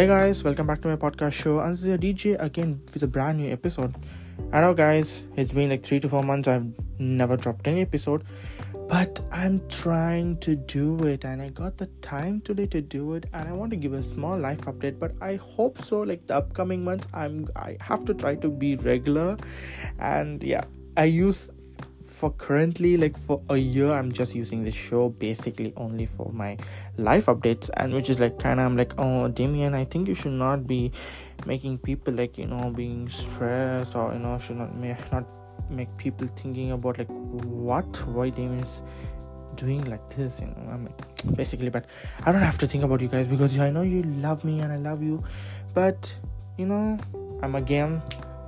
Hey guys, welcome back to my podcast show. And this is your DJ again with a brand new episode. I know, guys, it's been like three to four months. I've never dropped any episode, but I'm trying to do it, and I got the time today to do it. And I want to give a small life update, but I hope so. Like the upcoming months, I'm I have to try to be regular, and yeah, I use for currently like for a year i'm just using this show basically only for my life updates and which is like kind of i'm like oh damien i think you should not be making people like you know being stressed or you know should not may not make people thinking about like what why damien is doing like this you know i'm like basically but i don't have to think about you guys because i know you love me and i love you but you know i'm again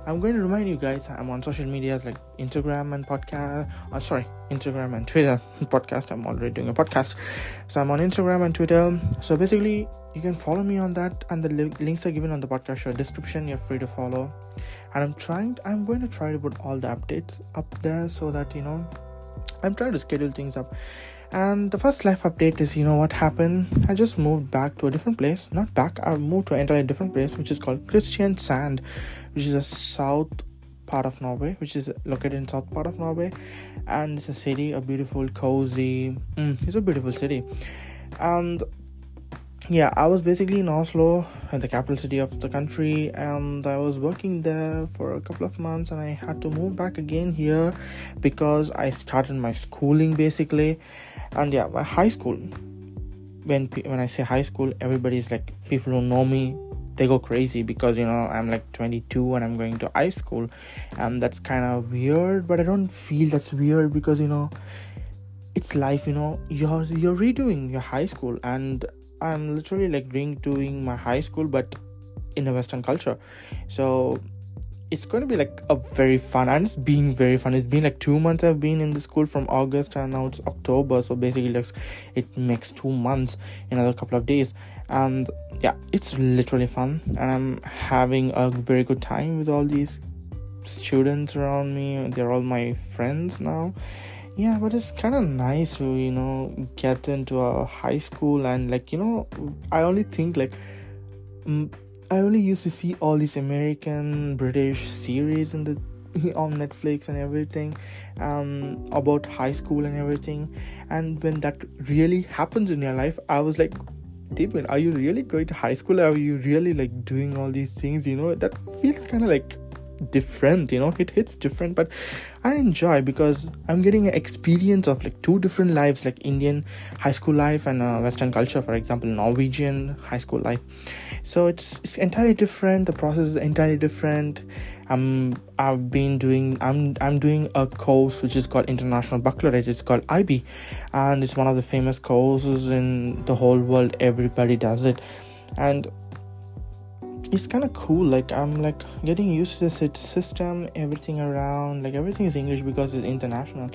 I'm going to remind you guys I'm on social medias like Instagram and podcast. Oh, sorry, Instagram and Twitter. podcast. I'm already doing a podcast. So I'm on Instagram and Twitter. So basically, you can follow me on that, and the li- links are given on the podcast show description. You're free to follow. And I'm trying. I'm going to try to put all the updates up there so that you know. I'm trying to schedule things up and the first life update is you know what happened? I just moved back to a different place. Not back, I moved to an entirely different place, which is called Kristiansand, which is a south part of Norway, which is located in south part of Norway, and it's a city, a beautiful, cozy. Mm, it's a beautiful city, and yeah, I was basically in Oslo, the capital city of the country, and I was working there for a couple of months, and I had to move back again here because I started my schooling basically, and yeah, my high school. When when I say high school, everybody's like people who know me, they go crazy because you know I'm like 22 and I'm going to high school, and that's kind of weird, but I don't feel that's weird because you know it's life you know you're you're redoing your high school and i'm literally like doing doing my high school but in a western culture so it's going to be like a very fun and it's been very fun. It's been like two months i've been in the school from august and now it's october so basically like it makes two months another couple of days. And yeah it's literally fun and i'm having a very good time with all these students around me. They're all my friends now. Yeah but it's kind of nice to you know get into a high school and like you know i only think like i only used to see all these american british series in the on netflix and everything um about high school and everything and when that really happens in your life i was like David, are you really going to high school? Are you really like doing all these things? You know, that feels kind of like different you know it hits different but i enjoy because i'm getting an experience of like two different lives like indian high school life and uh, western culture for example norwegian high school life. So it's it's entirely different the process is entirely different. I'm i've been doing i'm i'm doing a course which is called international baccalaureate. It's called ib and it's one of the famous courses in the whole world. Everybody does it. And it's kind of cool like i'm like getting used to the system everything around like everything is english because it's international.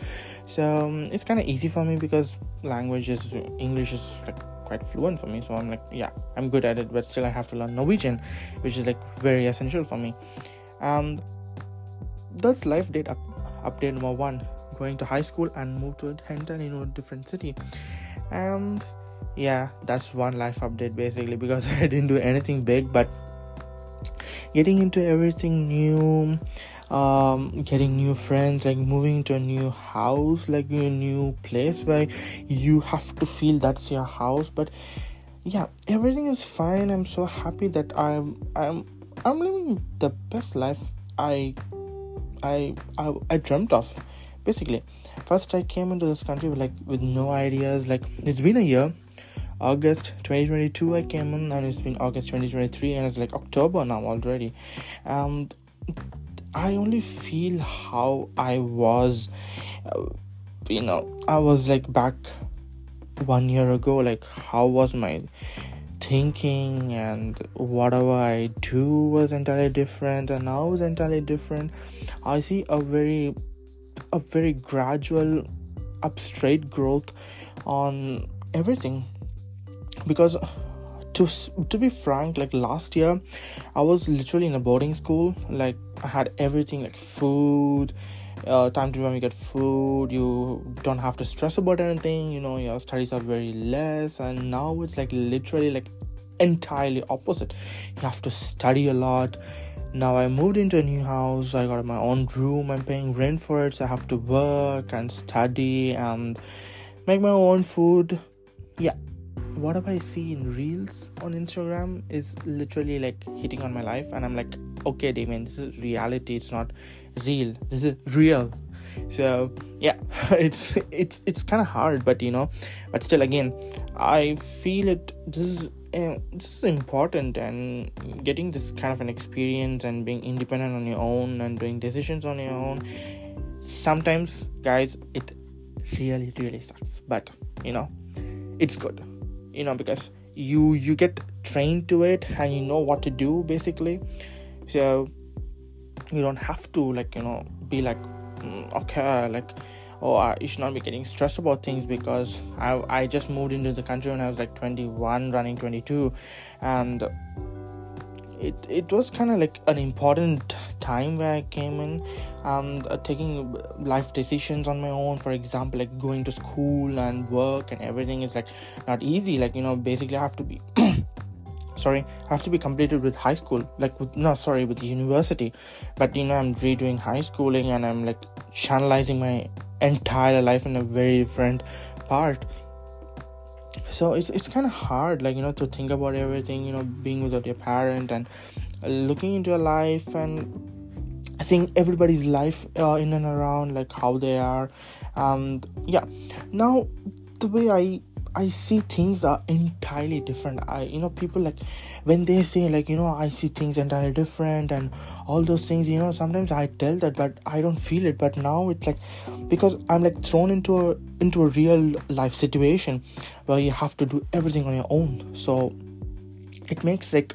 So um, it's kind of easy for me because language is english is like quite fluent for me. So i'm like yeah i'm good at it but still i have to learn norwegian which is like very essential for me. And that's life date up, update number one going to high school and move to a in a different city? And yeah that's one life update basically because i didn't do anything big but getting into everything new um getting new friends like moving to a new house like a new place where you have to feel that's your house. But yeah everything is fine. I'm so happy that i'm i'm i'm living the best life i i i, I dreamt of basically. First i came into this country with like with no ideas. Like it's been a year August 2022 I came in and it's been August 2023 and it's like October now already. And I only feel how I was uh, you know I was like back one year ago like how was my thinking and whatever I do was entirely different and now is entirely different. I see a very a very gradual up straight growth on everything because to to be frank like last year i was literally in a boarding school. Like i had everything like food uh, time to you get food you don't have to stress about anything you know your studies are very less and now it's like literally like entirely opposite. You have to study a lot. Now i moved into a new house i got my own room i'm paying rent for it so i have to work and study and make my own food. Yeah whatever i see in reels on instagram is literally like hitting on my life and i'm like okay damien this is reality it's not real this is real. So yeah it's it's it's kind of hard but you know but still again i feel it this is uh, this is important and getting this kind of an experience and being independent on your own and doing decisions on your own sometimes guys it really really sucks but you know it's good you know because you you get trained to it and you know what to do basically. So you don't have to like you know be like mm, okay like oh I should not be getting stressed about things because I, I just moved into the country when I was like 21 running 22 and it, it was kind of like an important time where I came in and uh, taking life decisions on my own. For example like going to school and work and everything is like not easy. Like you know basically I have to be sorry I have to be completed with high school like with no sorry with the university. But you know I'm redoing high schooling and I'm like channelizing my entire life in a very different part so it's it's kind of hard like you know to think about everything you know being without your parent and looking into your life and seeing everybody's life uh, in and around like how they are. And yeah. Now the way i I see things are entirely different. I you know people like when they say like you know I see things entirely different and all those things you know sometimes I tell that but I don't feel it but now it's like because I'm like thrown into a into a real life situation where you have to do everything on your own. So it makes like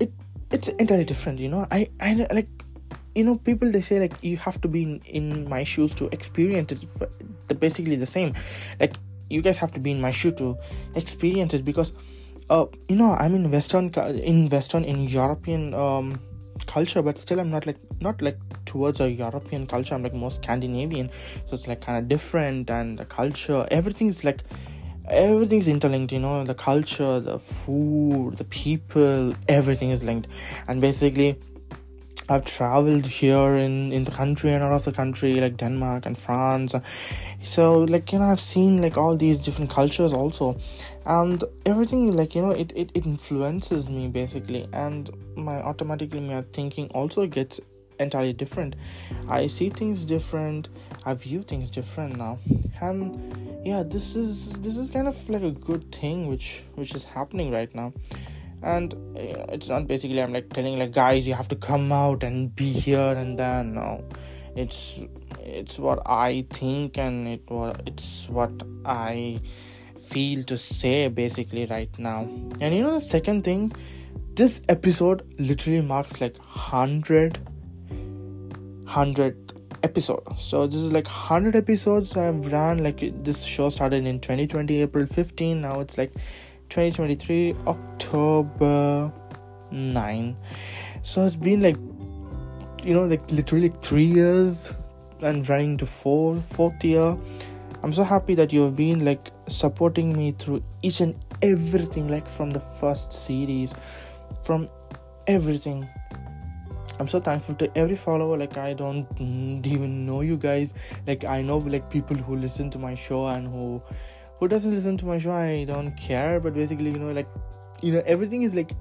it it's entirely different, you know. I I like you know people they say like you have to be in, in my shoes to experience it basically the same like you guys have to be in my shoe to experience it because uh you know i'm in western in western in european um culture but still i'm not like not like towards a european culture. I'm like more scandinavian. So it's like kind of different and the culture everything's like everything's interlinked you know the culture the food the people everything is linked. And basically I've traveled here in in the country and out of the country like Denmark and France. So like you know I've seen like all these different cultures also. And everything like you know it, it, it influences me basically. And my automatically my thinking also gets entirely different. I see things different. I view things different now. And yeah this is this is kind of like a good thing which which is happening right now and it's not basically i'm like telling like guys you have to come out and be here and then no. It's it's what i think and it it's what i feel to say basically right now. And you know the second thing this episode literally marks like 100 100th episode. So this is like 100 episodes i've run. Like this show started in 2020 april 15 now it's like 2023 october 9 so it's been like you know like literally three years and running to four fourth year. I'm so happy that you have been like supporting me through each and everything like from the first series from everything. I'm so thankful to every follower. Like i don't even know you guys. Like i know like people who listen to my show and who who doesn't listen to my show i don't care but basically you know like you know everything is like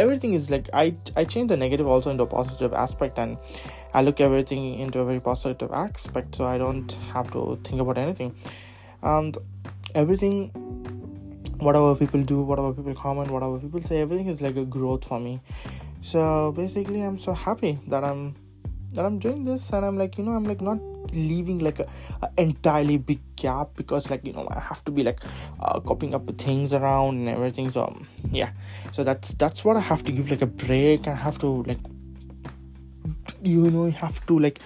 everything is like i i change the negative also into a positive aspect and i look everything into a very positive aspect so i don't have to think about anything. And everything whatever people do whatever people comment whatever people say everything is like a growth for me. So basically i'm so happy that i'm that i'm doing this and i'm like you know i'm like not leaving like a, a, entirely big gap because like you know i have to be like uh, copying up things around and everything. So um, yeah. So that's that's what i have to give like a break. I have to like you know you have to like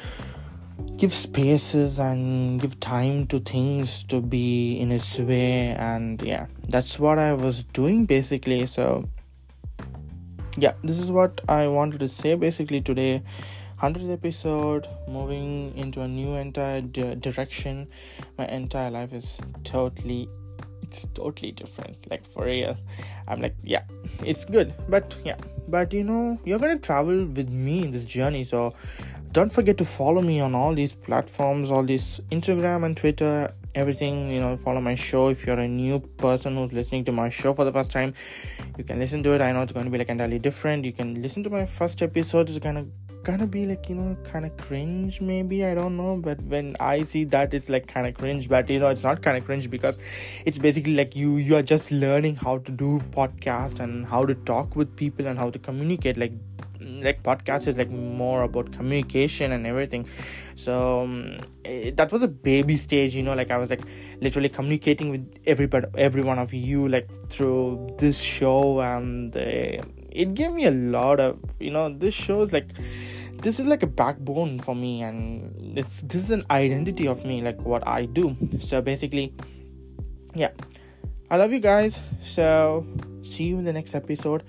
give spaces and give time to things to be in its way and yeah that's what i was doing basically. So yeah this is what i wanted to say basically today 100th episode moving into a new entire di- direction. My entire life is totally it's totally different like for real. I'm like yeah it's good but yeah. But you know you're gonna travel with me in this journey so don't forget to follow me on all these platforms all these instagram and twitter everything you know follow my show. If you're a new person who's listening to my show for the first time you can listen to it. I know it's going to be like entirely different. You can listen to my first episode. It's kind of gonna be like you know kind of cringe maybe? I don't know but when i see that it's like kind of cringe. But you know it's not kind of cringe because it's basically like you you are just learning how to do podcast and how to talk with people and how to communicate. Like like podcast is like more about communication and everything. So um, it, eh, that was a baby stage you know like i was like literally communicating with everybody every one of you like through this show. And uh, it gave me a lot of you know this shows like this is like a backbone for me and this this is an identity of me like what i do. So basically yeah. I love you guys. So see you in the next episode.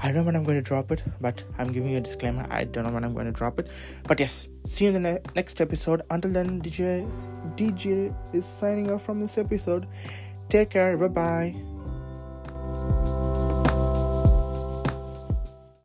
I don't know when i'm going to drop it but i'm giving you a disclaimer. I don't know when i'm going to drop it. But yes see you in the ne- next episode. Until then dj dj is signing off from this episode. Take care. Bye bye